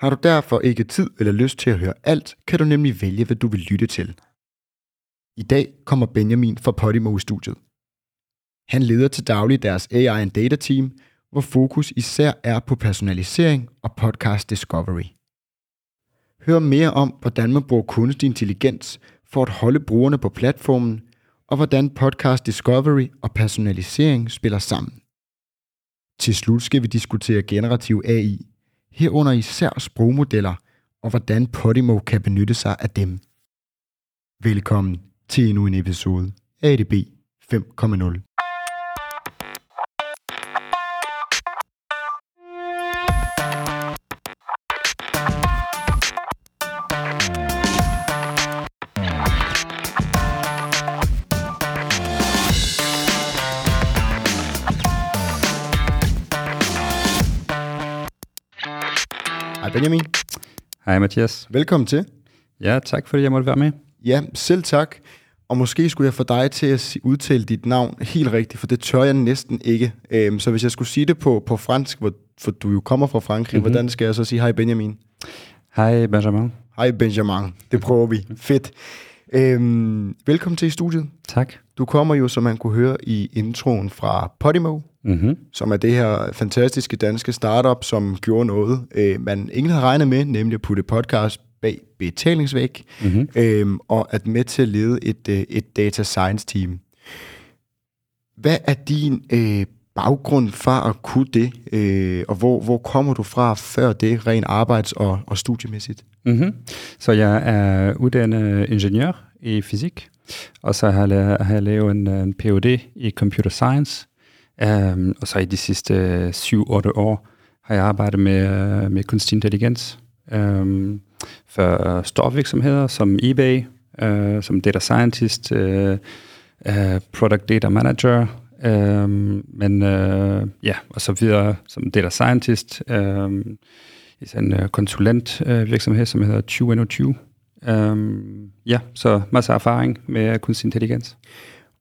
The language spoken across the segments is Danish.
Har du derfor ikke tid eller lyst til at høre alt, kan du nemlig vælge, hvad du vil lytte til. I dag kommer Benjamin fra Podimo i studiet. Han leder til daglig deres AI and Data Team, hvor fokus især er på personalisering og podcast discovery. Hør mere om, hvordan man bruger kunstig intelligens for at holde brugerne på platformen, og hvordan podcast discovery og personalisering spiller sammen. Til slut skal vi diskutere generativ AI, herunder især sprogmodeller, og hvordan Podimo kan benytte sig af dem. Velkommen til endnu en episode af ADB 5.0. Hej Benjamin. Hej Mathias. Velkommen til. Ja, tak fordi jeg måtte være med. Ja, selv tak. Og måske skulle jeg få dig til at udtale dit navn helt rigtigt, for det tør jeg næsten ikke. Øhm, så hvis jeg skulle sige det på, på fransk, hvor, for du jo kommer fra Frankrig, mm-hmm. hvordan skal jeg så sige hej Benjamin? Hej Benjamin. Hej Benjamin. Det prøver vi. Fedt. Øhm, velkommen til i studiet. Tak. Du kommer jo, som man kunne høre i introen fra Podimo, Mm-hmm. som er det her fantastiske danske startup, som gjorde noget, øh, man ingen havde regnet med, nemlig at putte podcast bag betalingsvæg, Mm-hmm. øhm, og er med til at lede et, øh, et data science team. Hvad er din øh, baggrund for at kunne det, øh, og hvor, hvor kommer du fra før det, rent arbejds- og, og studiemæssigt? Mm-hmm. Så jeg er uddannet ingeniør i fysik, og så har jeg, har jeg lavet en, en Ph.D. i computer science. Um, og så i de sidste øh, 7-8 år har jeg arbejdet med, øh, med kunstig intelligens øhm, um, for store virksomheder som eBay, uh, som data scientist, uh, uh, product data manager, um, men uh, ja, og så videre som data scientist um, i sådan en uh, konsulent uh, virksomhed, som hedder 2021. Um, ja, så masser af erfaring med kunstig intelligens.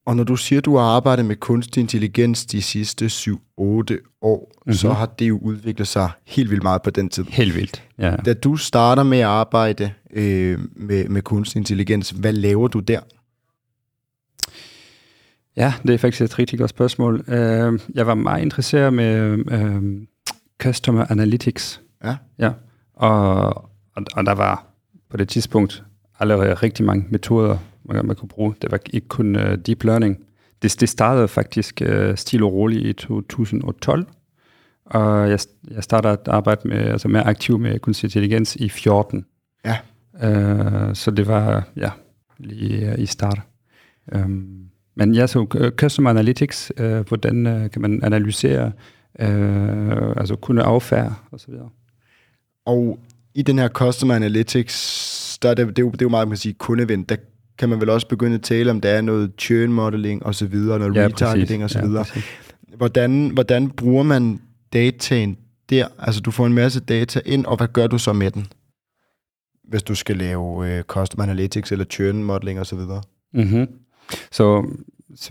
Og når du siger, du har arbejdet med kunstig intelligens de sidste 7-8 år, mm-hmm. så har det jo udviklet sig helt vildt meget på den tid. Helt vildt. Ja. Da du starter med at arbejde øh, med, med kunstig intelligens, hvad laver du der? ja, det er faktisk et rigtig godt spørgsmål. Uh, jeg var meget interesseret med uh, customer analytics. Ja. Ja, og, og, og der var på det tidspunkt allerede rigtig mange metoder, man, man kunne bruge. Det var ikke kun uh, deep learning. Det, det startede faktisk uh, stille og roligt i 2012, og jeg, jeg startede at arbejde med, altså mere aktiv med kunstig intelligens i 14. Ja. Uh, så det var ja, lige uh, i start. Um, men ja, så uh, Customer Analytics, uh, hvordan uh, kan man analysere uh, altså kunde affærd og så videre. Og i den her Customer Analytics, der er det, det, er jo, det er jo meget, man kan sige, kundevendt. Der kan man vel også begynde at tale om, der er noget churn modeling og så videre, noget Ja, retargeting og så videre. Ja, præcis. Hvordan, hvordan bruger man dataen der? Altså, du får en masse data ind, og hvad gør du så med den? Hvis du skal lave øh, Customer Analytics eller churn modeling og så videre. Mm-hmm. Så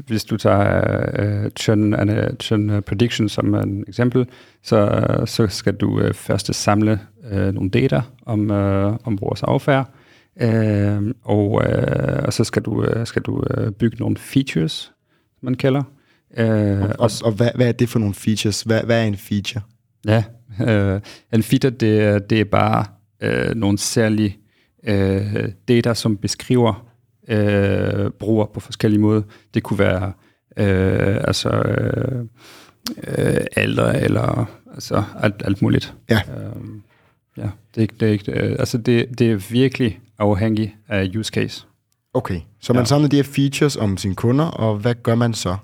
hvis du tager uh, churn, ana- churn uh, prediction som en eksempel, så, uh, så skal du uh, først samle uh, nogle data om, uh, om vores affærd, uh, og, uh, og så skal du, uh, skal du uh, bygge nogle features, man kalder. Uh, Og, og, og hvad, hvad er det for nogle features? Hvad, hvad er en feature? Ja, øh, en feature, det, er- det er bare øh, nogle særlige øh, data, som beskriver øh, bruger på forskellige måder. Det kunne være øh, altså øh, øh, alder eller altså alt, alt muligt. Ja. Øh, ja, det er ikke, det er ikke, øh, altså det, det er virkelig afhængigt af use case. Okay, så man Ja. samler de her features om sine kunder, og hvad gør man så?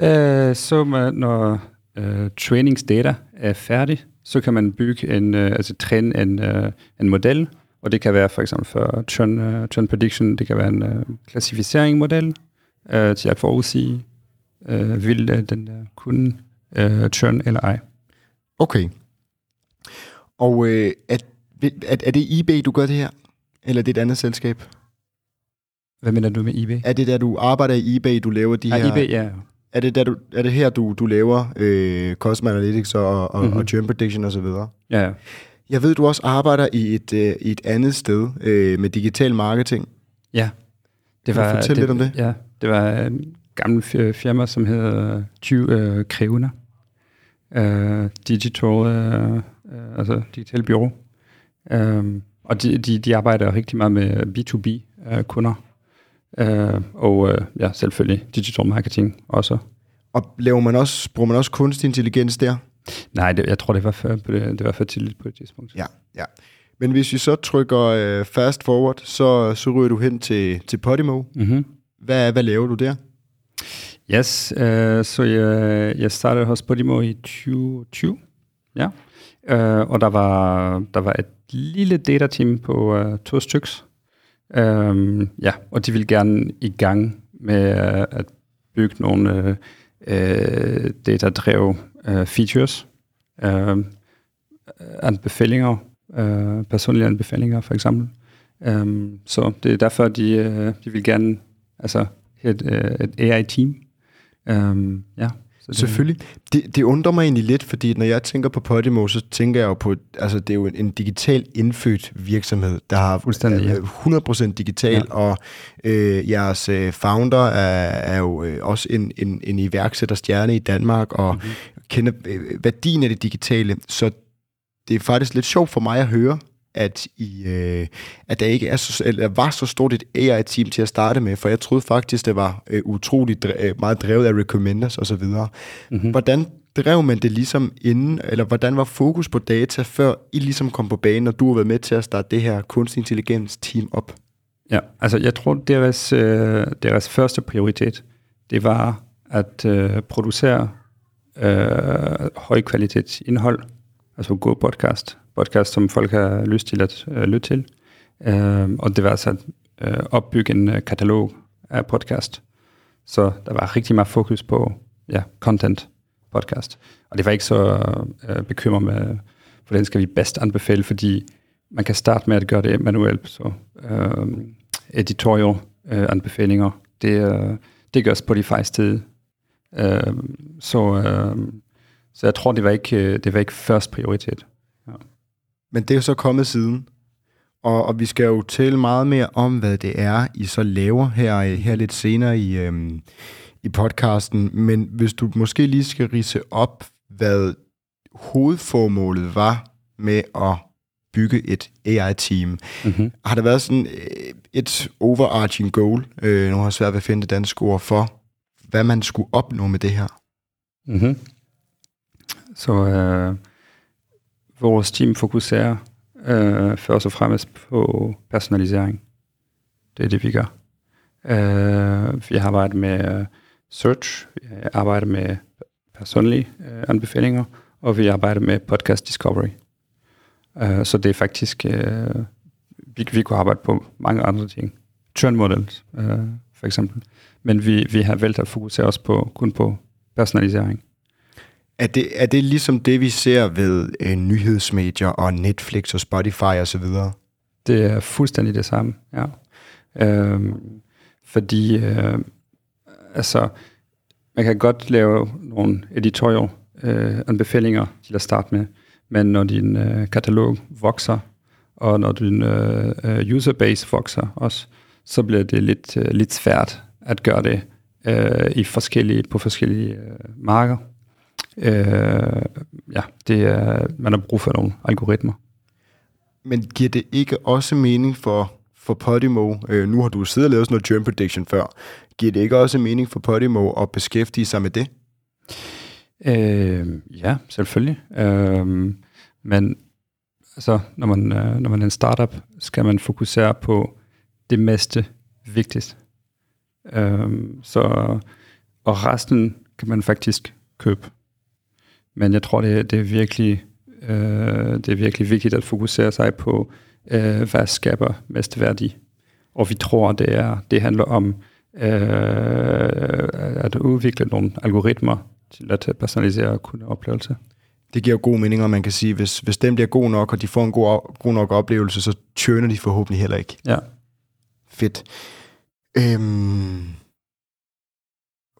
Øh, så man, når øh, trainingsdata er færdig, så kan man bygge en, øh, altså træne en, øh, en model, og det kan være for eksempel for churn, øh, churn prediction, det kan være en øh, klassificeringsmodel øh, til at forudsige, øh, vil øh, den der kunde øh, churn eller ej. Okay. Og øh, er, er, er det eBay, du gør det her? Eller er det et andet selskab? Hvad mener du med eBay? Er det der, du arbejder i eBay, du laver de Ja, her... eBay, ja. Er det, der, du, er det her, du, du laver øh, Custom Analytics og, og, mm-hmm. Mhm. og Churn Prediction osv.? Ja, ja. Jeg ved, du også arbejder i et, øh, i et andet sted øh, med digital marketing. Ja. Det Kan du fortælle lidt om det? Ja, det var en gammel fir- firma, som hedder 20 øh, Krevner. Øh, digital, øh, øh, altså digital bureau. Um, og de, de, de arbejder rigtig meget med B2B-kunder. Øh, og øh, ja, selvfølgelig digital marketing også. Og laver man også, bruger man også kunstig intelligens der? Nej, det, jeg tror, det var for, på det, det var for tidligt på et tidspunkt. Ja, ja. Men hvis vi så trykker øh, fast forward, så, så ryger du hen til, til Podimo. Mm-hmm. Hvad, hvad laver du der? Yes, øh, så jeg, jeg startede hos Podimo i 2020, ja. Øh, og der var, der var et lille data-team på øh, to styks. Øh, ja, og de vil gerne i gang med øh, at bygge nogle øh, øh, datadrev øh, features, øh, anbefalinger, øh, personlige anbefalinger for eksempel. Øh, så det er derfor, de, øh, de vil gerne altså, have et, øh, et AI-team. Um, øhm, ja, så det, Selvfølgelig. Det, det undrer mig egentlig lidt, fordi når jeg tænker på Podimo, så tænker jeg jo på, altså det er jo en, en digital indfødt virksomhed, der har ja. er 100% digital, ja. og øh, jeres øh, founder er, er jo øh, også en, en, en iværksætterstjerne i Danmark, og mm-hmm. kender øh, værdien af det digitale, så det er faktisk lidt sjovt for mig at høre, at, I, øh, at der ikke er så, eller var så stort et AI-team til at starte med, for jeg troede faktisk, det var øh, utroligt dre- øh, meget drevet af recommenders og så videre. Mm-hmm. Hvordan drev man det ligesom inden, eller hvordan var fokus på data, før I ligesom kom på banen, og du har været med til at starte det her kunstig intelligens team op? Ja, altså jeg tror, deres, øh, deres første prioritet, det var at øh, producere øh, højkvalitets indhold, altså god podcast, podcast, som folk har lyst til at øh, lytte til. Øh, og det var altså at øh, opbygge en øh, katalog af podcast. Så der var rigtig meget fokus på ja, content podcast. Og det var ikke så øh, bekymret med, hvordan skal vi bedst anbefale, fordi man kan starte med at gøre det manuelt. Så øh, editorial øh, anbefalinger, det, øh, det gør Spotify's tid. Øh, så, øh, så jeg tror, det var ikke, øh, det var ikke først prioritet. Ja. Men det er jo så kommet siden, og, og vi skal jo tale meget mere om, hvad det er, I så laver her, her lidt senere i, øhm, i podcasten. Men hvis du måske lige skal rise op, hvad hovedformålet var med at bygge et AI-team. Mm-hmm. Har der været sådan øh, et overarching goal, øh, nu har jeg svært ved at finde det danske ord for, hvad man skulle opnå med det her? Mm-hmm. Så øh, vores team fokuserer øh, først og fremmest på personalisering. Det er det, vi gør. Øh, vi arbejder med øh, search, vi arbejder med personlige øh, anbefalinger, og vi arbejder med podcast discovery. Øh, så det er faktisk, øh, vi, vi kunne arbejde på mange andre ting. Churn models, øh, for eksempel. Men vi, vi har valgt at fokusere os på, kun på personalisering. Er det, er det ligesom det, vi ser ved øh, nyhedsmedier og Netflix og Spotify osv.? Det er fuldstændig det samme, ja. Øhm, fordi, øh, altså, man kan godt lave nogle editorial øh, anbefalinger til at starte med, men når din øh, katalog vokser, og når din øh, øh userbase vokser også, så bliver det lidt, øh, lidt svært at gøre det øh, i forskellige, på forskellige øh, marker. Øh, ja, det er, man har brug for nogle algoritmer. Men giver det ikke også mening for, for Podimo, øh, nu har du siddet og lavet sådan noget churn prediction før, giver det ikke også mening for Podimo at beskæftige sig med det? Øh, ja, selvfølgelig. Øh, men altså, når, man, øh, når man er en startup, skal man fokusere på det meste vigtigste. Øh, så, og resten kan man faktisk købe. Men jeg tror, det, det er virkelig Øh, det er virkelig vigtigt at fokusere sig på, øh, hvad skaber mest værdi. Og vi tror, det, er, det handler om øh, at udvikle nogle algoritmer til at personalisere kundeoplevelse. Det giver god mening, og man kan sige, hvis, hvis den bliver god nok, og de får en god, god nok oplevelse, så tjøner de forhåbentlig heller ikke. Ja. Fedt. Øhm,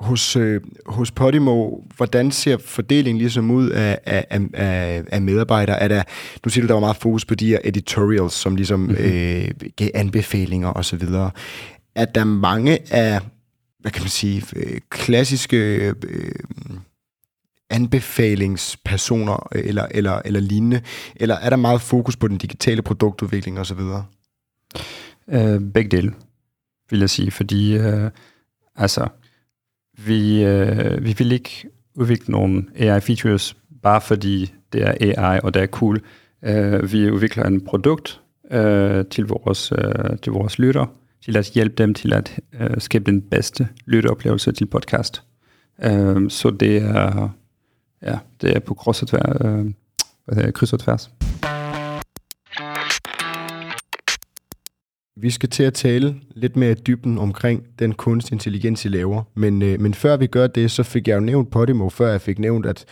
hos, øh, hos Podimo, hvordan ser fordelingen ligesom ud af, af, af, af medarbejdere? Er der, nu siger du, der var meget fokus på de her editorials, som ligesom mm-hmm. øh, gav anbefalinger osv. Er der mange af, hvad kan man sige, øh, klassiske øh, anbefalingspersoner eller, eller, eller lignende, eller er der meget fokus på den digitale produktudvikling osv.? Øh, begge dele, vil jeg sige, fordi øh, altså, vi, øh, vi vil ikke udvikle nogle AI-features, bare fordi det er AI, og det er cool. Øh, vi udvikler en produkt øh, til, vores, øh, til vores lytter, til at hjælpe dem til at øh, skabe den bedste lytteoplevelse til podcast. Øh, så det er, ja, det er på kryds og tværs. Øh, hvad kryds og tværs. Vi skal til at tale lidt mere i dybden omkring den kunstig intelligens, I laver. Men, øh, men før vi gør det, så fik jeg jo nævnt Podimo, før jeg fik nævnt, at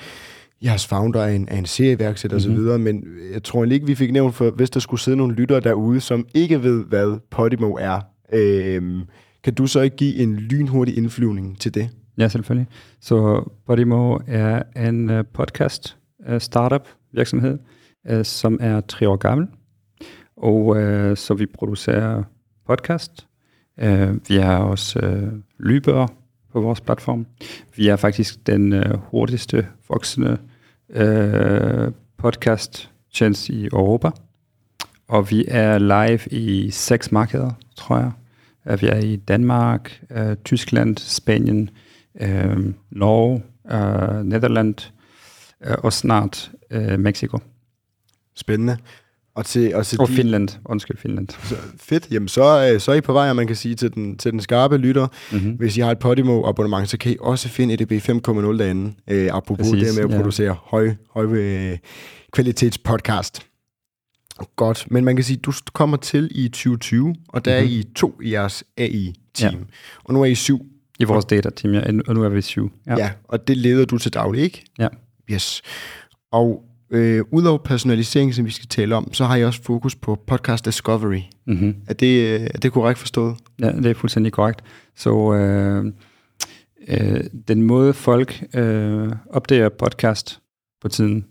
jeres founder er en, er en serieværksætter mm-hmm. osv., men jeg tror ikke, vi fik nævnt, for hvis der skulle sidde nogle lyttere derude, som ikke ved, hvad Podimo er, øh, kan du så ikke give en lynhurtig indflyvning til det? Ja, selvfølgelig. Så Podimo er en uh, podcast uh, startup virksomhed, uh, som er tre år gammel. Og øh, så vi producerer podcast. Øh, vi har også øh, lydbøger på vores platform. Vi er faktisk den øh, hurtigste voksende øh, podcast tjeneste i Europa. Og vi er live i seks markeder, tror jeg. Øh, vi er i Danmark, øh, Tyskland, Spanien, øh, Norge, øh, Nederland øh, og snart øh, Mexico. Spændende. Og, til, og, til og de, Finland, undskyld Finland. Så, fedt, jamen så, så er I på vej, og man kan sige til den, til den skarpe lytter, mm-hmm. hvis I har et Podimo abonnement, så kan I også finde EDB 5.0 derinde, øh, apropos Præcis, det med at ja. producere høj, høj øh, kvalitets podcast. Godt, men man kan sige, du kommer til i 2020, og der mm-hmm. er I to i jeres AI-team, ja. og nu er I syv. I vores data-team, ja, og nu er vi syv. Ja. ja, og det leder du til daglig, ikke? Ja. Yes. Og Øh, Udover personalisering, som vi skal tale om, så har jeg også fokus på podcast discovery. Mm-hmm. Er, det, øh, er det korrekt forstået? Ja, det er fuldstændig korrekt. Så øh, øh, den måde folk øh, opdager podcast på tiden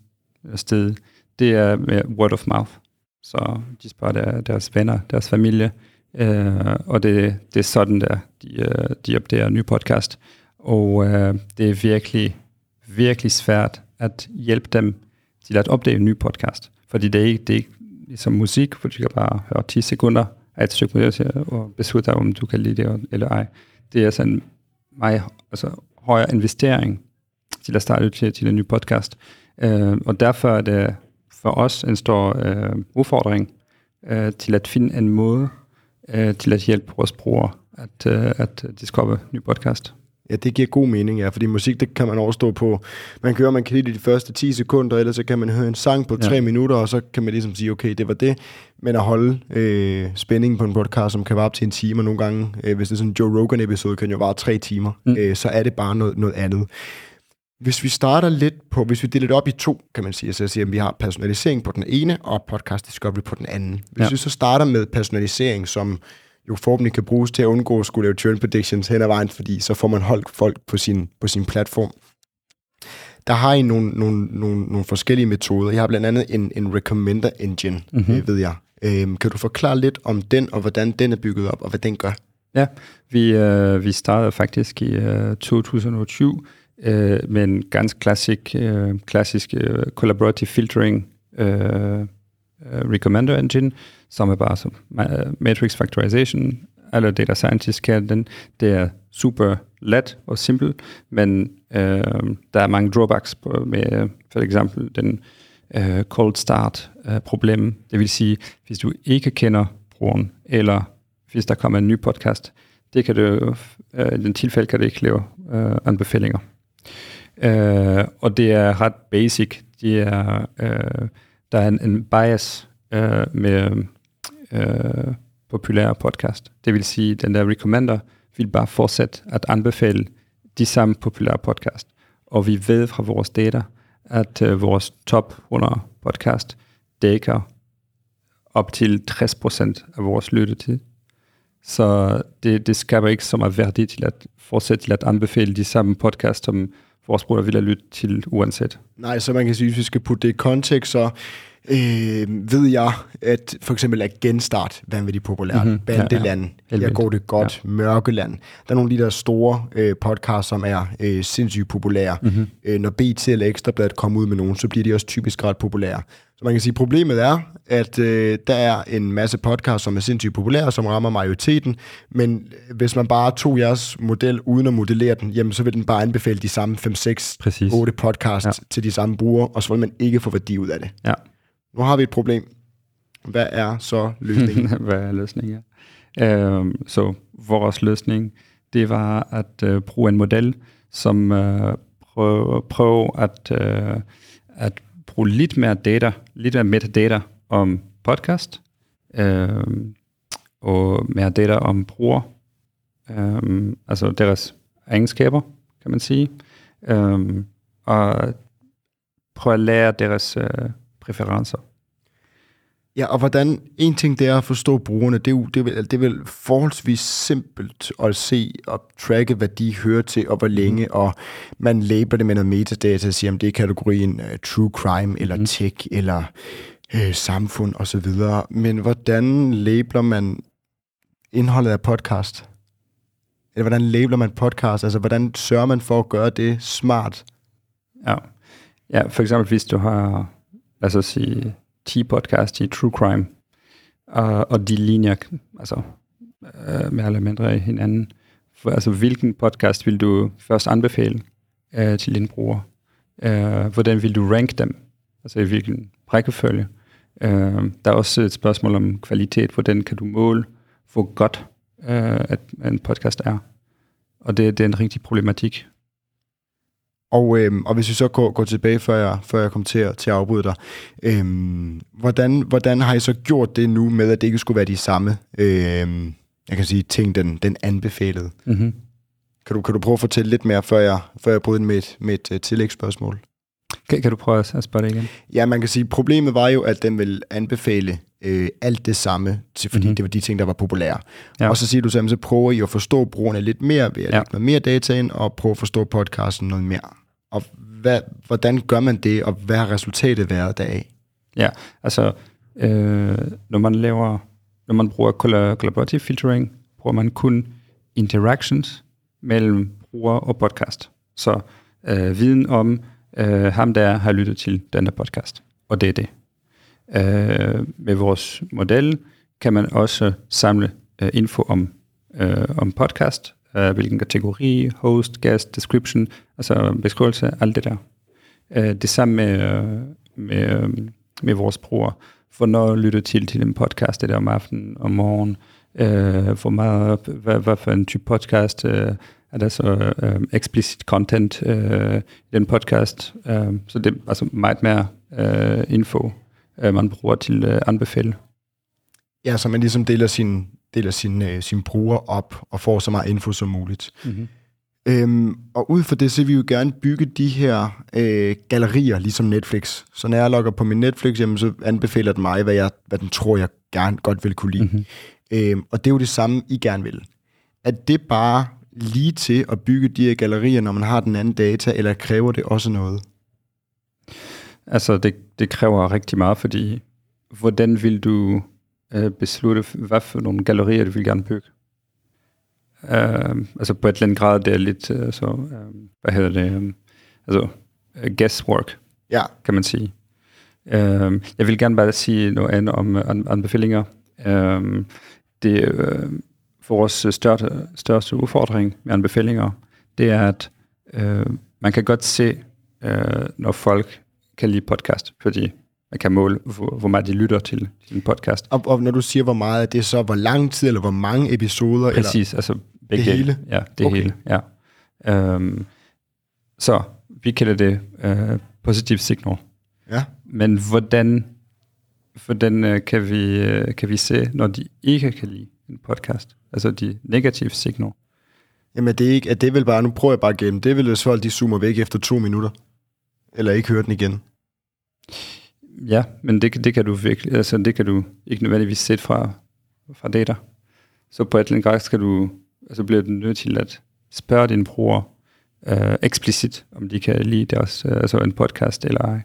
og sted, det er med word of mouth. Så de spørger der, deres venner, deres familie, øh, og det, det er sådan der, de, øh, de opdager nye podcast. Og øh, det er virkelig, virkelig svært at hjælpe dem til at opdage en ny podcast. Fordi det er ikke, det er ikke ligesom musik, hvor du kan bare høre 10 sekunder af et stykke musik og beslutte dig, om du kan lide det eller ej. Det er sådan en meget altså, højere investering til at starte til, til en ny podcast. Uh, og derfor er det for os en stor uh, udfordring uh, til at finde en måde uh, til at hjælpe vores brugere at, uh, at discover ny podcast. Ja, det giver god mening, ja, fordi musik, det kan man overstå på. Man kan høre, man kan lide de første 10 sekunder, eller så kan man høre en sang på 3 ja. minutter, og så kan man ligesom sige, okay, det var det. Men at holde øh, spændingen på en podcast, som kan være op til en time, og nogle gange, øh, hvis det er sådan en Joe Rogan-episode, kan jo vare tre timer, mm. øh, så er det bare noget, noget andet. Hvis vi starter lidt på, hvis vi deler det op i to, kan man sige, så jeg siger, at vi har personalisering på den ene, og podcast discovery på den anden. Hvis ja. vi så starter med personalisering, som jo forhåbentlig kan bruges til at undgå at skulle lave churn predictions hen ad vejen, fordi så får man holdt folk på sin, på sin platform. Der har I nogle, nogle, nogle, nogle forskellige metoder. Jeg har blandt andet en, en recommender engine, mm-hmm. ved jeg. Øhm, kan du forklare lidt om den, og hvordan den er bygget op, og hvad den gør? Ja, vi, øh, vi startede faktisk i øh, 2020 øh, med en ganske klassisk, øh, klassisk øh, collaborative filtering øh, uh, recommender engine, som er bare som uh, matrix factorization. Alle data scientists kan den. Det er super let og simpel, men uh, der er mange drawbacks på, med for eksempel den uh, cold start uh, problem. Det vil sige, hvis du ikke kender brugeren, eller hvis der kommer en ny podcast, det kan du, uh, i den tilfælde kan det ikke lave uh, anbefalinger. Uh, og det er ret basic Det er, øh, der er en, en bias øh, med øh, populære podcast. Det vil sige, den der recommender vil bare fortsætte at anbefale de samme populære podcast. Og vi ved fra vores data, at øh, vores top 100 podcast dækker op til 60% af vores lyttetid. Så det, det skaber ikke så meget værdi til at fortsætte til at anbefale de samme podcast, som vores bruger vil have lyttet til uanset. Nej, så man kan sige, at hvis vi skal putte det i kontekst, så øh, ved jeg, at for eksempel er Genstart vanvittigt populært. Mm-hmm. Bandeland, ja, ja. Jeg går det godt, ja. Mørkeland. Der er nogle af de der store øh, podcasts, som er øh, sindssygt populære. Mm-hmm. Øh, når BT eller Ekstrabladet kommer ud med nogen, så bliver de også typisk ret populære. Så man kan sige, at problemet er, at øh, der er en masse podcasts, som er sindssygt populære, som rammer majoriteten, men hvis man bare tog jeres model uden at modellere den, jamen så vil den bare anbefale de samme 5, 6, Præcis. 8 podcasts ja. til de samme brugere, og så vil man ikke få værdi ud af det. Ja. Nu har vi et problem. Hvad er så løsningen? Hvad er løsningen? Uh, så vores løsning, det var at øh, bruge en model, som øh, prøver prøv at, øh, at bruge lidt mere data, lidt mere metadata om podcast, øh, og mere data om bruger, øh, altså deres egenskaber, kan man sige, øh, og prøve at lære deres øh, præferencer. Ja, og hvordan, en ting det er at forstå brugerne, det er, jo, det er, vel, det er vel forholdsvis simpelt at se og tracke, hvad de hører til, og hvor længe, mm. og man labeler det med noget metadata, og siger, om det er kategorien uh, true crime, eller mm. tech, eller uh, samfund, osv. Men hvordan labeler man indholdet af podcast? Eller hvordan labeler man podcast? Altså, hvordan sørger man for at gøre det smart? Ja, ja for eksempel hvis du har lad os sige, 10 podcast i true crime, og, og de linjer altså, øh, mere eller mindre i hinanden. For, altså, hvilken podcast vil du først anbefale øh, til din bruger? Øh, hvordan vil du rank dem? Altså i hvilken rækkefølge? Øh, der er også et spørgsmål om kvalitet. Hvordan kan du måle, hvor godt øh, at en podcast er? Og det, det er en rigtig problematik. Og, øhm, og hvis vi så går, går tilbage, før jeg, før jeg kom til at, til at afbryde dig, øhm, hvordan, hvordan har I så gjort det nu med, at det ikke skulle være de samme, øhm, jeg kan sige, ting, den, den anbefalede? Mm-hmm. Kan, du, kan du prøve at fortælle lidt mere, før jeg, før jeg bryder med et, med et uh, tillægsspørgsmål? Kan, kan du prøve at spørge det igen? Ja, man kan sige, problemet var jo, at den vil anbefale øh, alt det samme, til, fordi mm-hmm. det var de ting, der var populære. Ja. Og så siger du så, så prøver I at forstå brugerne lidt mere ved at ja. lægge noget mere data ind, og prøve at forstå podcasten noget mere. Og hvad, hvordan gør man det, og hvad har resultatet været deraf? Ja, altså, øh, når man laver, når man bruger collaborative filtering, bruger man kun interactions mellem bruger og podcast. Så øh, viden om øh, ham, der har lyttet til der podcast. Og det er det. Øh, med vores model kan man også samle øh, info om, øh, om podcast, øh, hvilken kategori, host, guest, description, altså beskrivelse, alt det der. Øh, det samme med, øh, med, øh, med vores brugere. Hvornår lytter til til en podcast, det der om aftenen om morgen, øh, hvor meget, hvad, hvad for en type podcast, øh, er der så øh, explicit content øh, i den podcast. Øh, så det er altså meget mere øh, info, øh, man bruger til øh, anbefale. Ja, så man ligesom deler sin, deler sin, øh, sin bruger op og får så meget info som muligt. Mm-hmm. Øhm, og ud fra det, så vil vi jo gerne bygge de her øh, gallerier, ligesom Netflix. Så når jeg logger på min Netflix, jamen, så anbefaler den mig, hvad, jeg, hvad den tror, jeg gerne godt vil kunne lide. Mm-hmm. Øhm, og det er jo det samme, I gerne vil. At det bare lige til at bygge de her gallerier, når man har den anden data, eller kræver det også noget? Altså, det, det kræver rigtig meget, fordi hvordan vil du øh, beslutte, hvad for nogle gallerier du vil gerne bygge? Uh, altså på et eller andet grad, det er lidt uh, så, uh, hvad hedder det, um, altså uh, guesswork, ja. kan man sige. Uh, jeg vil gerne bare sige noget andet om uh, anbefalinger. Uh, det uh, vores største, største udfordring med anbefalinger, det er, at uh, man kan godt se, uh, når folk kan lide podcast, fordi man kan måle, hvor, hvor meget de lytter til, til en podcast. Og, og når du siger, hvor meget, er det så hvor lang tid, eller hvor mange episoder? Præcis, eller? altså begge det hele? Ja, det okay. hele, ja. Um, så vi kalder det uh, positiv signal. Ja. Men hvordan, hvordan øh, kan, vi, øh, kan vi se, når de ikke kan lide en podcast? Altså de negative signaler. Jamen, det er ikke, at det vil bare, nu prøver jeg bare gemme, det vil hvis folk de zoomer væk efter to minutter. Eller ikke høre den igen. Ja, men det, det kan du virkelig, altså det kan du ikke nødvendigvis se fra, fra data. Så på et eller andet grad skal du, altså bliver du nødt til at spørge din bruger øh, eksplicit, om de kan lide deres, øh, altså en podcast eller ej.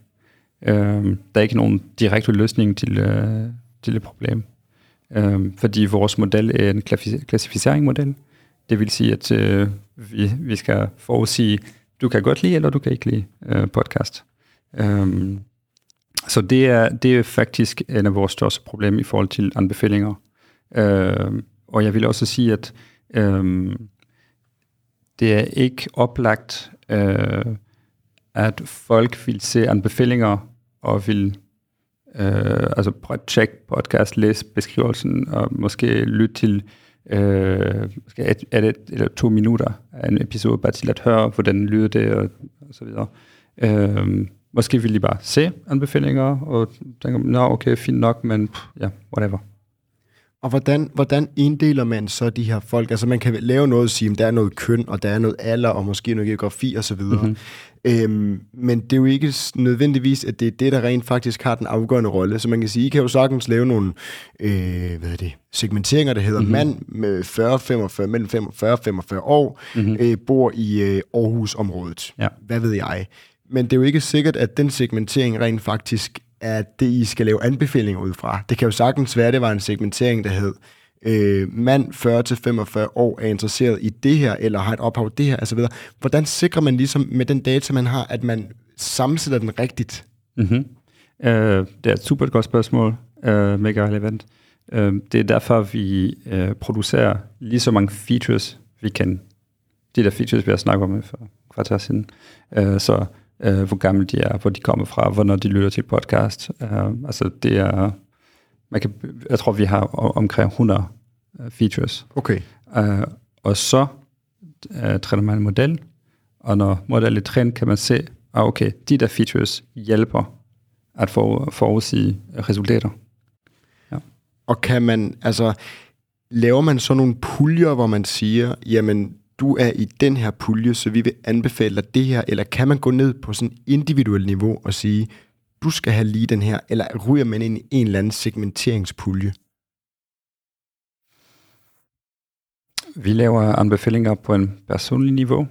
Øh, der er ikke nogen direkte løsning til, øh, til det problem. Øh, fordi vores model er en klassificeringmodel. Det vil sige, at øh, vi, vi skal forudsige, du kan godt lide, eller du kan ikke lide øh, podcast. Øh, så det er, det er faktisk en af vores største problemer i forhold til anbefalinger. Øh, og jeg vil også sige, at øh, det er ikke oplagt, øh, at folk vil se anbefalinger og vil øh, altså tjekke podcast, læs beskrivelsen og måske lyt til øh, måske et, et, eller to minutter af en episode, bare til at høre, hvordan lyder det og, og så videre. Øh, Måske vil de bare se anbefalinger og tænke, nå okay, fint nok, men pff, ja, whatever. Og hvordan, hvordan inddeler man så de her folk? Altså man kan lave noget og sige, at der er noget køn, og der er noget alder, og måske noget geografi osv. Mm-hmm. Øhm, men det er jo ikke nødvendigvis, at det er det, der rent faktisk har den afgørende rolle. Så man kan sige, I kan jo sagtens lave nogle øh, hvad er det, segmenteringer, der hedder mm-hmm. mand med 40, 45, mellem 45 og 45 år, mm-hmm. øh, bor i øh, Aarhus-området. Ja. Hvad ved jeg? men det er jo ikke sikkert, at den segmentering rent faktisk er det, I skal lave anbefalinger ud fra. Det kan jo sagtens være, at det var en segmentering, der hed, øh, mand 40-45 år er interesseret i det her, eller har et ophav det her, altså osv. Hvordan sikrer man ligesom med den data, man har, at man sammensætter den rigtigt? Mm-hmm. Uh, det er et super godt spørgsmål, uh, mega relevant. Uh, det er derfor, vi uh, producerer lige så mange features, vi kan. De der features, vi har snakket om for kvarter siden. Uh, så øh, hvor gamle de er, hvor de kommer fra, hvornår de lytter til podcast. Øh, altså det er, man kan, jeg tror, vi har omkring 100 uh, øh, features. Okay. Øh, og så øh, træner man en model, og når modellen er trænet, kan man se, at ah, okay, de der features hjælper at få forudsige resultater. Ja. Og kan man, altså, laver man så nogle puljer, hvor man siger, jamen, du er i den her pulje, så vi vil anbefale dig det her, eller kan man gå ned på sådan individuelt niveau og sige, du skal have lige den her, eller ryger man ind i en eller anden segmenteringspulje? Vi laver anbefalinger på en personlig niveau,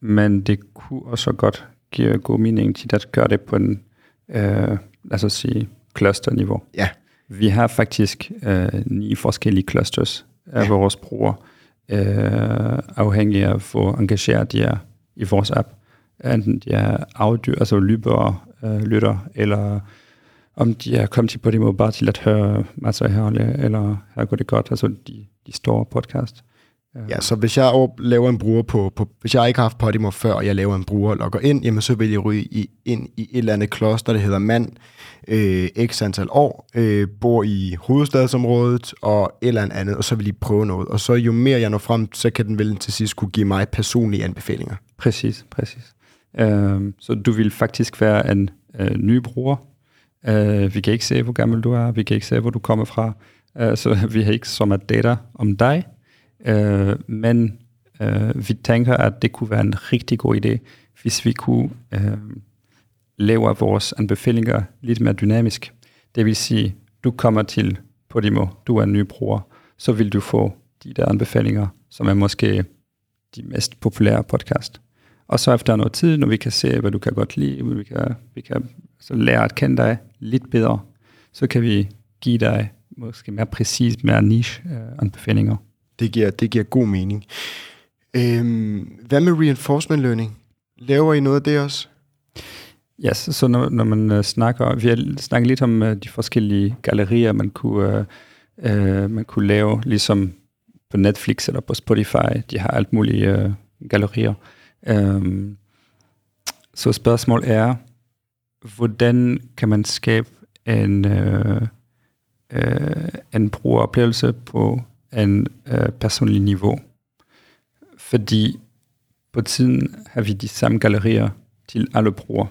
men det kunne også godt give god mening til at gøre det på en, øh, lad os sige, cluster-niveau. Ja. Vi har faktisk øh, ni forskellige clusters af ja. vores brugere, øh, afhængig af, hvor engageret de er i vores app. Enten de er afdyr, altså lyber, øh, lytter, eller om de er kommet til på det måde bare til at høre masser af herlige, eller her går det godt, altså de, de store podcast. Ja, så hvis jeg laver en bruger på, på hvis jeg ikke har haft Podimo før, og jeg laver en bruger og logger ind, jamen så vil jeg ryge i, ind i et eller andet kloster, der hedder mand, øh, x antal år, øh, bor i hovedstadsområdet og et eller andet, og så vil I prøve noget. Og så jo mere jeg når frem, så kan den vel til sidst kunne give mig personlige anbefalinger. Præcis, præcis. Øh, så du vil faktisk være en øh, ny bruger. Øh, vi kan ikke se, hvor gammel du er, vi kan ikke se, hvor du kommer fra, øh, så vi har ikke så meget data om dig, Øh, men øh, vi tænker, at det kunne være en rigtig god idé, hvis vi kunne øh, lave vores anbefalinger lidt mere dynamisk. Det vil sige, du kommer til Podimo, du er en ny bruger, så vil du få de der anbefalinger, som er måske de mest populære podcast. Og så efter noget tid, når vi kan se, hvad du kan godt lide, vi kan, vi kan så lære at kende dig lidt bedre, så kan vi give dig måske mere præcis, mere niche øh, anbefalinger. Det giver, det giver god mening. Øhm, hvad med reinforcement learning? Laver I noget af det også? Ja, yes, så når, når man uh, snakker, vi har snakket lidt om uh, de forskellige gallerier, man kunne, uh, uh, man kunne lave, ligesom på Netflix eller på Spotify. De har alt mulige uh, gallerier. Um, så spørgsmålet er, hvordan kan man skabe en, uh, uh, en brugeroplevelse på en øh, uh, personligt niveau? Fordi på tiden har vi de samme gallerier til alle brugere.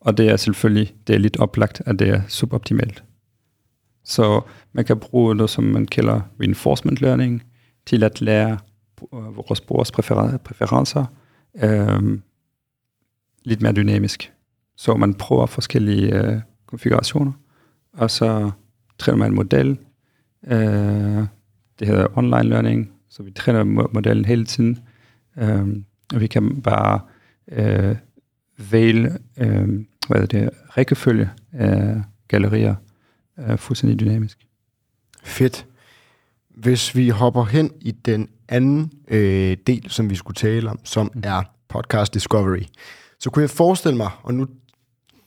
Og det er selvfølgelig det er lidt oplagt, at det er suboptimalt. Så man kan bruge noget, som man kalder reinforcement learning, til at lære øh, vores brugers præferencer øh, lidt mere dynamisk. Så man prøver forskellige øh, konfigurationer, og så træner man en model. Øh, det hedder online learning, så vi træner modellen hele tiden. Øh, og vi kan bare øh, vælge øh, hvad er det, rækkefølge af gallerier øh, fuldstændig dynamisk. Fedt. Hvis vi hopper hen i den anden øh, del, som vi skulle tale om, som mm. er podcast discovery, så kunne jeg forestille mig, og nu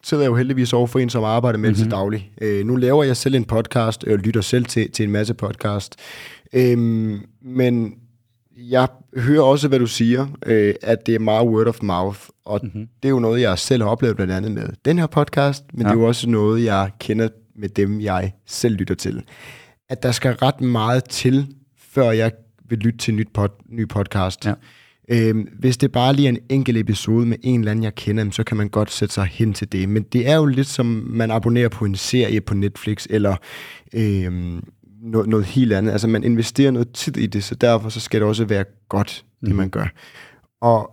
sidder jeg jo heldigvis over for en, som arbejder med mm-hmm. det til mhm. daglig. Øh, nu laver jeg selv en podcast, og lytter selv til, til en masse podcast. Øhm, men jeg hører også, hvad du siger, øh, at det er meget word of mouth, og mm-hmm. det er jo noget, jeg selv har oplevet blandt andet med den her podcast, men ja. det er jo også noget, jeg kender med dem, jeg selv lytter til. At der skal ret meget til, før jeg vil lytte til nyt pod, ny podcast. Ja. Øhm, hvis det bare lige er en enkelt episode med en eller anden, jeg kender, så kan man godt sætte sig hen til det. Men det er jo lidt som, man abonnerer på en serie på Netflix, eller øhm, noget, noget helt andet. Altså man investerer noget tid i det, så derfor så skal det også være godt, det mm. man gør. Og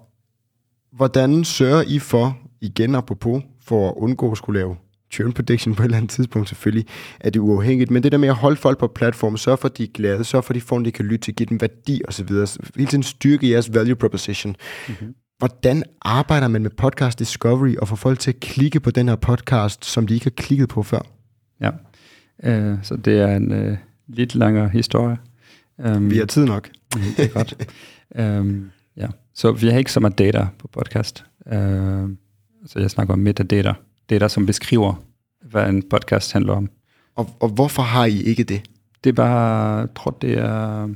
hvordan sørger I for, igen apropos, for at undgå at skulle lave churn prediction på et eller andet tidspunkt selvfølgelig, er det uafhængigt, men det der med at holde folk på platformen, sørge for, at de er glade, sørge for, at de får, at de kan lytte til, give dem værdi osv., hele tiden styrke jeres value proposition. Mm-hmm. Hvordan arbejder man med podcast discovery og får folk til at klikke på den her podcast, som de ikke har klikket på før? Ja, uh, så det er en uh, lidt længere historie. Um, vi har tid nok. det er godt. um, ja. Så vi har ikke så meget data på podcast. Uh, så jeg snakker om metadata det der, som beskriver, hvad en podcast handler om. Og, og hvorfor har I ikke det? Det er bare, jeg tror, det er,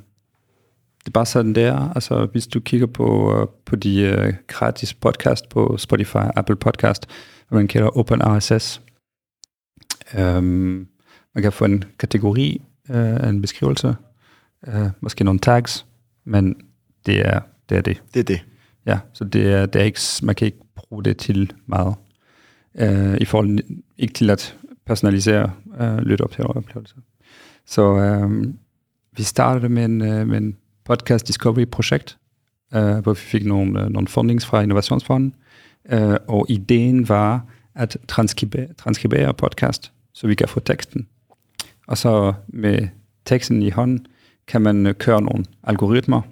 det er bare sådan, det er. Altså, hvis du kigger på, på de uh, gratis podcast på Spotify, Apple Podcast, hvad man kalder Open RSS, um, man kan få en kategori, uh, en beskrivelse, uh, måske nogle tags, men det er det. Er det. det er det. Ja, så det er, det er ikke, man kan ikke bruge det til meget øh, i forhold ikke til at personalisere øh, lytteoplevelser. Så øh, vi startede med en, øh, med en podcast discovery projekt, øh, hvor vi fik nogle, øh, nogle fundings fra Innovationsfonden, øh, og ideen var at transkribere, transkribere podcast, så vi kan få teksten. Og så med teksten i hånden, kan man øh, køre nogle algoritmer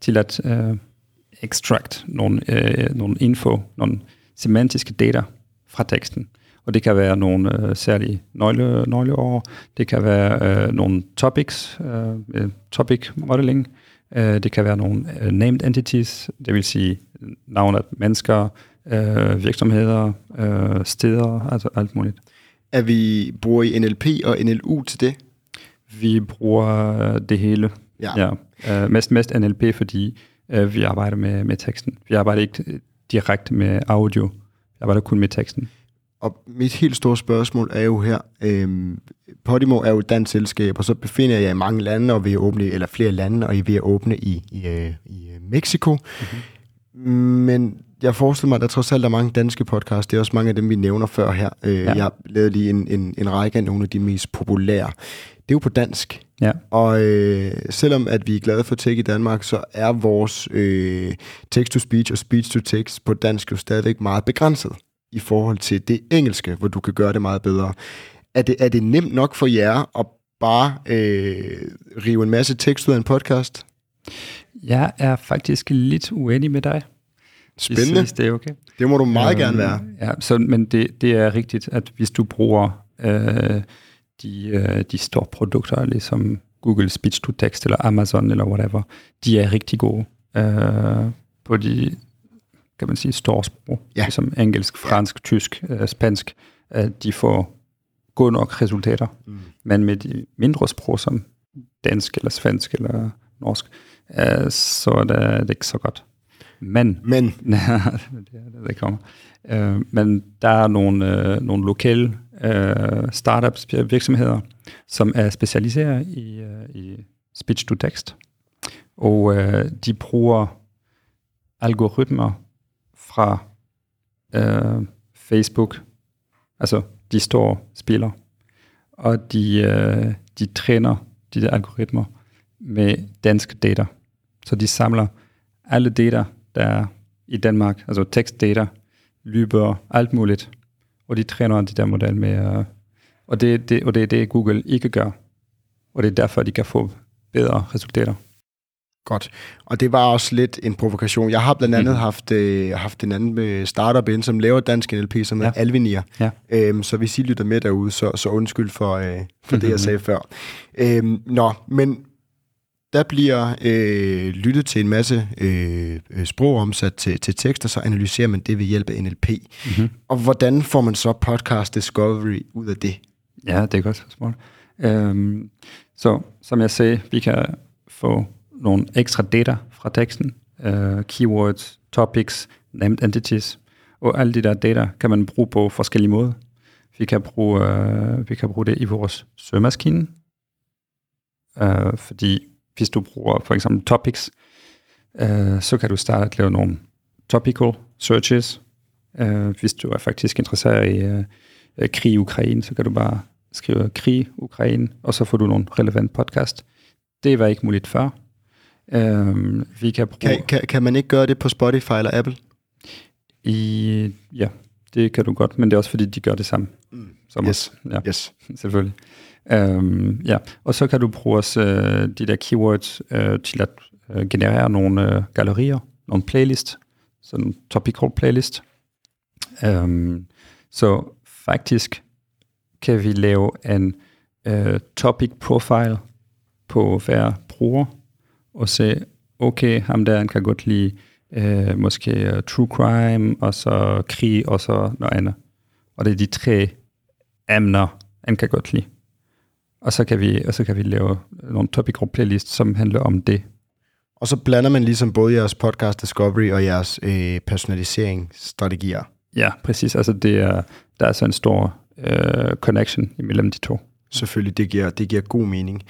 til at øh, extract nogle, øh, nogle info, nogle semantiske data fra teksten. Og det kan være nogle øh, særlige nøgle, nøgleord, det kan være øh, nogle topics, øh, topic modeling, øh, det kan være nogle øh, named entities, det vil sige navn af mennesker, øh, virksomheder, øh, steder, altså alt muligt. Er vi, bruger I NLP og NLU til det? Vi bruger øh, det hele. Ja. ja. Øh, mest, mest NLP, fordi øh, vi arbejder med, med teksten. Vi arbejder ikke direkte med audio. Der var der kun med teksten. Og mit helt store spørgsmål er jo her, øhm, Podimo er jo et dansk selskab, og så befinder jeg i mange lande, og vi er åbne, eller flere lande, og I er ved at åbne i, i, i øh, Mexico. Mm-hmm. Men jeg forestiller mig, at der trods alt er mange danske podcasts. Det er også mange af dem, vi nævner før her. Øh, ja. Jeg lavet lige en, en, en række af nogle af de mest populære. Det er jo på dansk. Ja. Og øh, selvom at vi er glade for tech i Danmark, så er vores øh, text-to-speech og speech-to-text på dansk jo stadigvæk meget begrænset i forhold til det engelske, hvor du kan gøre det meget bedre. Er det, er det nemt nok for jer at bare øh, rive en masse tekst ud af en podcast? Jeg er faktisk lidt uenig med dig. Spændende. Hvis, det er okay. Det må du meget øh, gerne være. Ja, så, men det, det er rigtigt, at hvis du bruger øh, de, øh, de store produkter, ligesom Google Speech to Text eller Amazon eller whatever, de er rigtig gode øh, på de, kan man sige, store sprog, ja. ligesom engelsk, fransk, ja. tysk, øh, spansk, øh, de får gode nok resultater. Mm. Men med de mindre sprog, som dansk eller svensk eller norsk, øh, så er det, det er ikke så godt. Men, men. det, det kommer. Øh, men der er nogle, øh, nogle lokale øh, startups virksomheder, som er specialiseret i, øh, i speech to text, og øh, de bruger algoritmer fra øh, Facebook, Altså, de står spiller, og de, øh, de træner de der algoritmer med dansk data. Så de samler alle data, der er i Danmark, altså tekstdata, lydbøger, alt muligt, og de træner de der model med, øh, og, det, det, og det er det, Google ikke gør. Og det er derfor, de kan få bedre resultater. Godt. Og det var også lidt en provokation. Jeg har blandt andet mm. haft, øh, haft en anden med startup ind, som laver dansk NLP, som ja. er Alvinir. Ja. Øhm, så hvis I lytter med derude, så, så undskyld for, øh, for det, jeg sagde før. Øhm, nå, men der bliver øh, lyttet til en masse øh, sprog omsat til, til tekst, og så analyserer man det ved hjælp af NLP. Mm-hmm. Og hvordan får man så podcast discovery ud af det? Ja, det er godt spørgsmål. Øhm, så som jeg sagde, vi kan få nogle ekstra data fra teksten, uh, keywords, topics, named entities, og alle de der data kan man bruge på forskellige måder. Vi kan bruge, uh, vi kan bruge det i vores søgemaskine, uh, fordi hvis du bruger for eksempel topics, uh, så kan du starte at lave nogle topical searches. Uh, hvis du er faktisk interesseret i uh, krig i Ukraine, så kan du bare skrive krig Ukraine, og så får du nogle relevant podcast. Det var ikke muligt før. Øhm, vi kan, bruge... kan, kan, kan man ikke gøre det på Spotify eller Apple? I, ja, det kan du godt, men det er også fordi, de gør det samme. Mm. Som yes. Ja, yes. selvfølgelig. Øhm, ja, og så kan du bruge også øh, de der keywords øh, til at øh, generere nogle øh, gallerier, nogle playlist, sådan en topical playlist. Øhm, så faktisk kan vi lave en øh, topic profile på hver bruger, og se, okay, ham der, han kan godt lide øh, måske uh, true crime, og så krig, og så noget andet. Og det er de tre emner, han kan godt lide. Og så kan vi, og så kan vi lave nogle topic playlist, som handler om det. Og så blander man ligesom både jeres podcast discovery og jeres øh, personaliseringsstrategier. Ja, præcis. Altså det er, der er så en stor øh, connection imellem de to. Selvfølgelig, det giver, det giver god mening.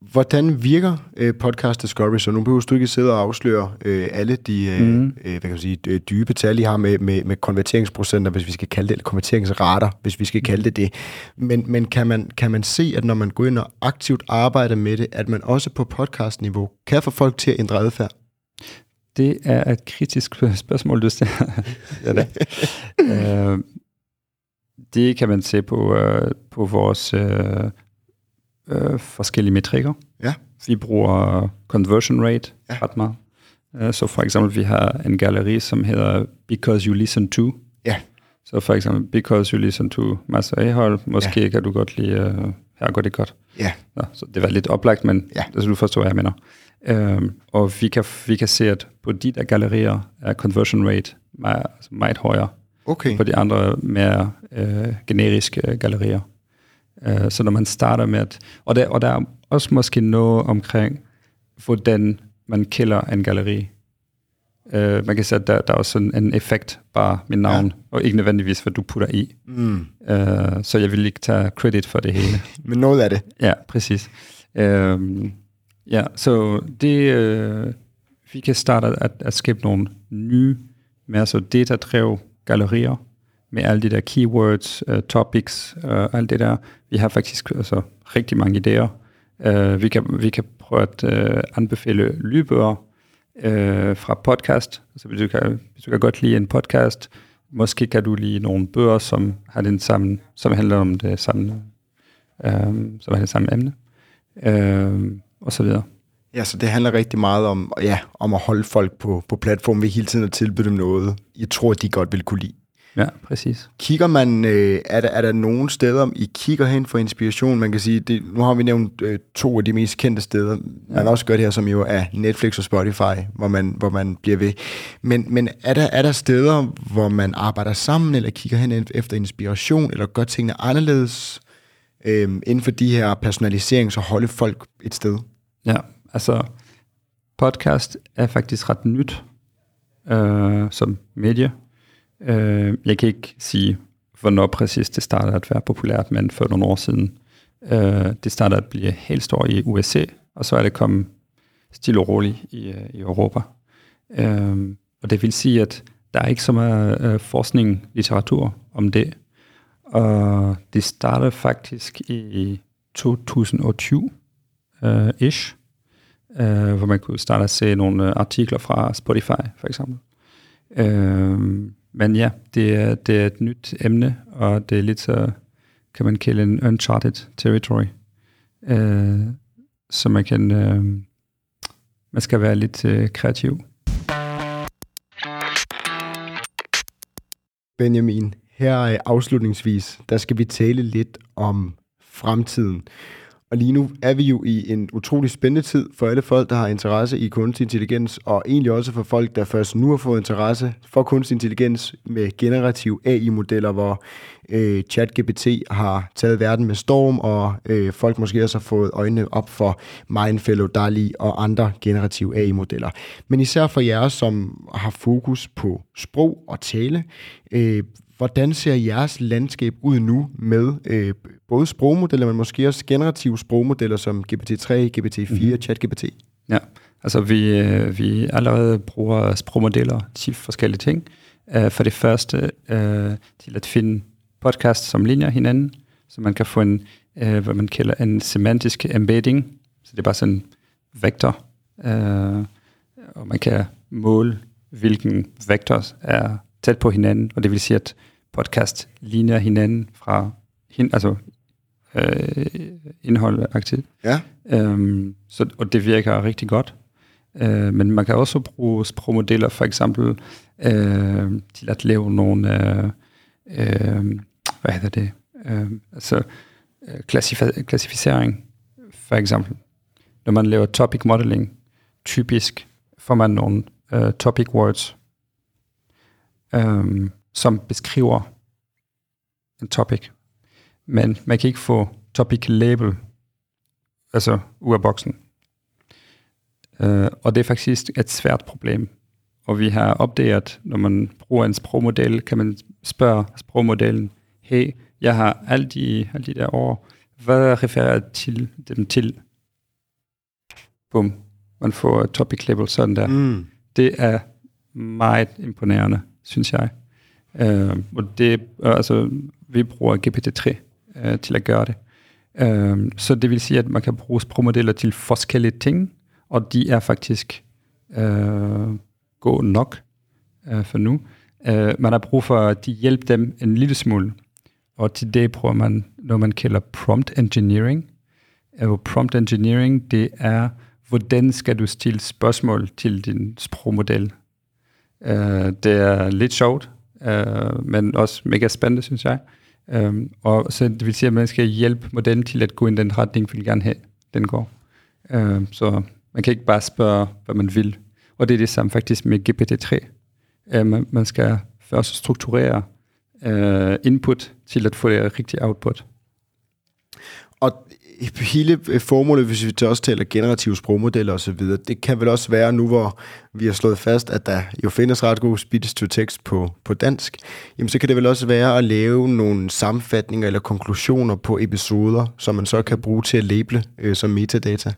Hvordan virker øh, podcast Discovery? Så nu behøver du ikke sidde og afsløre øh, alle de øh, mm. øh, hvad kan man sige, dybe tal, I har med, med, med konverteringsprocenter, hvis vi skal kalde det, eller konverteringsrater, hvis vi skal kalde det det. Men, men kan, man, kan man se, at når man går ind og aktivt arbejder med det, at man også på podcastniveau kan få folk til at ændre adfærd? Det er et kritisk spørgsmål, du stiller. ja, det. øh, det kan man se på, øh, på vores øh, øh, forskellige metrikker. Ja. Vi bruger conversion rate ja. ret meget. Uh, så for eksempel, vi har en galleri, som hedder Because You Listen To. Ja. Så for eksempel, Because You Listen To Mads Ahold, måske ja. kan du godt lide, uh, her går det godt. Ja. ja. Så det var lidt oplagt, men ja. altså, du forstår, hvad jeg mener. Uh, og vi kan, vi kan se, at på de der gallerier er conversion rate meget, altså meget højere. Okay. På de andre mere uh, generiske gallerier. Uh, så når man starter med at... Og der, og der er også måske noget omkring, hvordan man kælder en galleri. Uh, man kan sige, at der, der er også en, en effekt bare med navn, ja. og ikke nødvendigvis, hvad du putter i. Mm. Uh, så jeg vil ikke tage credit for det hele. Men noget af det. Ja, præcis. Uh, ja, så det... Uh, vi kan starte at, at skabe nogle nye, mere så datadrev gallerier, med alle de der keywords, uh, topics, uh, alt det der. Vi har faktisk altså, rigtig mange idéer. Uh, vi, kan, vi kan prøve at uh, anbefale lydbøger uh, fra podcast. Altså, hvis, du kan, hvis du kan godt lide en podcast, måske kan du lide nogle bøger, som har den samme, som handler om det samme, uh, som har det samme emne, uh, og så videre. Ja, så det handler rigtig meget om, ja, om at holde folk på, på platformen ved hele tiden at tilbyde dem noget, jeg tror, de godt vil kunne lide. Ja, præcis. Kigger man, øh, er, der, er der nogle steder, I kigger hen for inspiration? Man kan sige, det, nu har vi nævnt øh, to af de mest kendte steder. Man ja. også gør det her, som jo er Netflix og Spotify, hvor man, hvor man bliver ved. Men, men er, der, er der steder, hvor man arbejder sammen, eller kigger hen efter inspiration, eller gør tingene anderledes øh, inden for de her personaliserings- og holde folk et sted? Ja, altså podcast er faktisk ret nyt øh, som medie Øh, jeg kan ikke sige, hvornår præcis det startede at være populært, men for nogle år siden. Øh, det startede at blive helt stort i USA, og så er det kommet stille og roligt i, øh, i Europa. Øh, og det vil sige, at der er ikke så meget øh, forskning, litteratur om det. og det startede faktisk i 2020-ish, øh, øh, hvor man kunne starte at se nogle øh, artikler fra Spotify, for eksempel. Øh, men ja, det er, det er et nyt emne, og det er lidt så, kan man kalde en uncharted territory. øh, så man kan, øh, man skal være lidt øh, kreativ. Benjamin, her øh, afslutningsvis, der skal vi tale lidt om fremtiden. Og lige nu er vi jo i en utrolig spændende tid for alle folk, der har interesse i kunstig intelligens, og egentlig også for folk, der først nu har fået interesse for kunstig intelligens med generative AI-modeller, hvor øh, ChatGPT har taget verden med storm, og øh, folk måske også har fået øjnene op for Mindfellow, DALI og andre generative AI-modeller. Men især for jer, som har fokus på sprog og tale, øh, Hvordan ser jeres landskab ud nu med øh, både sprogmodeller, men måske også generative sprogmodeller som GPT-3, GPT-4, mm. ChatGPT? Ja, altså vi, øh, vi allerede bruger sprogmodeller til forskellige ting. Uh, for det første uh, til at finde podcast som linjer hinanden, så man kan få en, uh, hvad man kalder en semantisk embedding. Så det er bare sådan en vektor, uh, og man kan måle, hvilken vektor er tæt på hinanden, og det vil sige, at podcast ligner hinanden fra hin, altså øh, indholdagtigt. Ja. Øhm, så, og det virker rigtig godt. Øh, men man kan også bruge sprogmodeller for eksempel øh, til at lave nogle, øh, øh, hvad hedder det, øh, altså øh, klassif- klassificering for eksempel. Når man laver topic modeling, typisk får man nogle øh, topic words, øh, som beskriver en topic. Men man kan ikke få topic label, altså ud af boksen. Uh, og det er faktisk et svært problem. Og vi har opdaget, når man bruger en sprogmodel, kan man spørge sprogmodellen, hey, jeg har alle de, alle de der ord, hvad refererer jeg til dem til? Bum, man får topic label sådan der. Mm. Det er meget imponerende, synes jeg. Uh, og det, øh, altså, vi bruger GPT-3 uh, øh, til at gøre det. Uh, så det vil sige, at man kan bruge sprogmodeller til forskellige ting, og de er faktisk uh, gode nok uh, for nu. Uh, man har brug for at hjælpe dem en lille smule, og til det bruger man noget, man kalder prompt engineering. Uh, prompt engineering, det er, hvordan skal du stille spørgsmål til din sprogmodel. Øh, det er lidt sjovt, øh, men også mega spændende, synes jeg. Øh, og så det vil sige, at man skal hjælpe modellen til at gå i den retning, vi vil gerne have, den går. Øh, så man kan ikke bare spørge, hvad man vil. Og det er det samme faktisk med GPT-3. Øh, man, man skal først strukturere øh, input til at få det rigtige output. Og hele øh, formålet, hvis vi også taler generative sprogmodeller osv., det kan vel også være nu, hvor vi har slået fast, at der jo findes ret god speech to text på, på dansk, jamen så kan det vel også være at lave nogle sammenfatninger eller konklusioner på episoder, som man så kan bruge til at label øh, som metadata.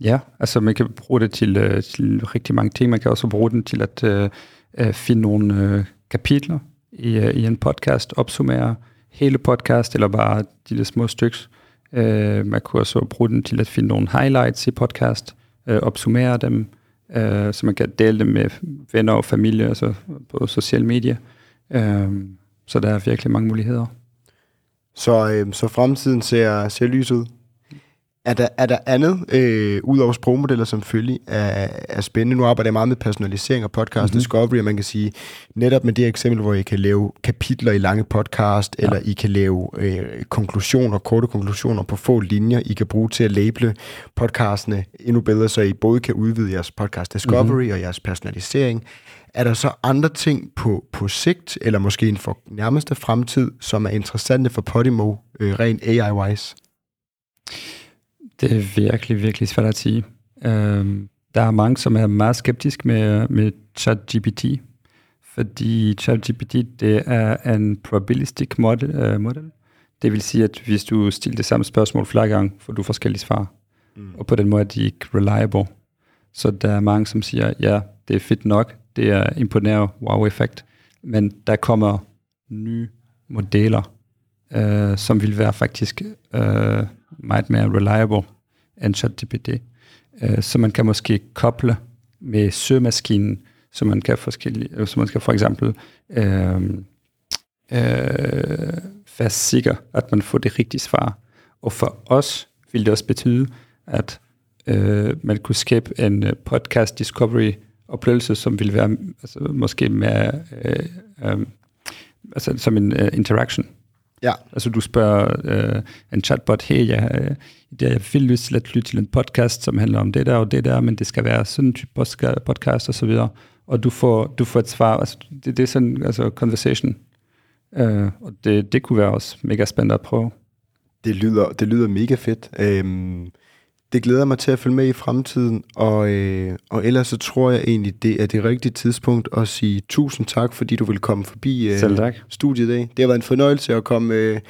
Ja, altså man kan bruge det til, øh, til rigtig mange ting. Man kan også bruge den til at øh, øh finde nogle øh, kapitler i, øh, i en podcast, opsummere hele podcast, eller bare de der små stykker, Øh, man kunne også bruge den til at finde nogle highlights i podcast, øh, opsummere dem, øh, så man kan dele dem med venner og familie, altså på sociale medier. Øh, så der er virkelig mange muligheder. Så, øh, så fremtiden ser, ser lys ud? Er der, er der andet, øh, ud over sprogmodeller som følge, er, er spændende? Nu arbejder jeg meget med personalisering og podcast mm-hmm. discovery, og man kan sige, netop med det eksempel, hvor I kan lave kapitler i lange podcast, ja. eller I kan lave øh, konklusioner, korte konklusioner på få linjer, I kan bruge til at label podcastene endnu bedre, så I både kan udvide jeres podcast discovery mm-hmm. og jeres personalisering. Er der så andre ting på, på sigt, eller måske inden for nærmeste fremtid, som er interessante for Podimo, øh, rent AI-wise? Det er virkelig, virkelig svært at sige. Um, der er mange, som er meget skeptiske med, med ChatGPT, fordi ChatGPT det er en probabilistic model, uh, model. Det vil sige, at hvis du stiller det samme spørgsmål flere gange, får du forskellige svar. Mm. Og på den måde er de ikke reliable. Så der er mange, som siger, ja, det er fedt nok, det er imponerende wow-effekt, men der kommer nye modeller øh, som vil være faktisk øh, meget mere reliable end ChatGPT. Øh, så man kan måske koble med søgemaskinen, så man kan, forskellige, øh, så man kan for eksempel øh, øh, være sikker, at man får det rigtige svar. Og for os vil det også betyde, at øh, man kunne skabe en øh, podcast discovery oplevelse, som vil være altså, måske mere øh, øh, altså, som en uh, interaction. Ja. Altså du spørger uh, en chatbot, hey, jeg, jeg, jeg vil lyst til at lytte til en podcast, som handler om det der og det der, men det skal være sådan en type podcast og så videre. Og du får, du får et svar, altså det, det er sådan, altså conversation. Uh, og det, det kunne være også mega spændende at prøve. Det lyder, det lyder mega fedt. Øhm, det glæder mig til at følge med i fremtiden, og, øh, og ellers så tror jeg egentlig, det er det rigtige tidspunkt at sige tusind tak, fordi du vil komme forbi øh, Selv tak. studiet i dag. Det har været en fornøjelse at komme, øh,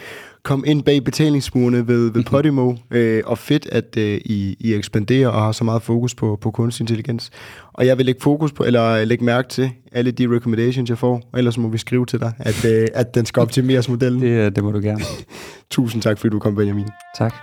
komme ind bag betalingsmurene ved, ved. Podimo, øh, og fedt, at øh, I, I ekspanderer og har så meget fokus på, på kunstig intelligens. Og jeg vil lægge fokus på, eller lægge mærke til alle de recommendations, jeg får, og ellers må vi skrive til dig, at, øh, at den skal optimeres modellen. det, det må du gerne. Tusind tak, fordi du kom, Benjamin. Tak.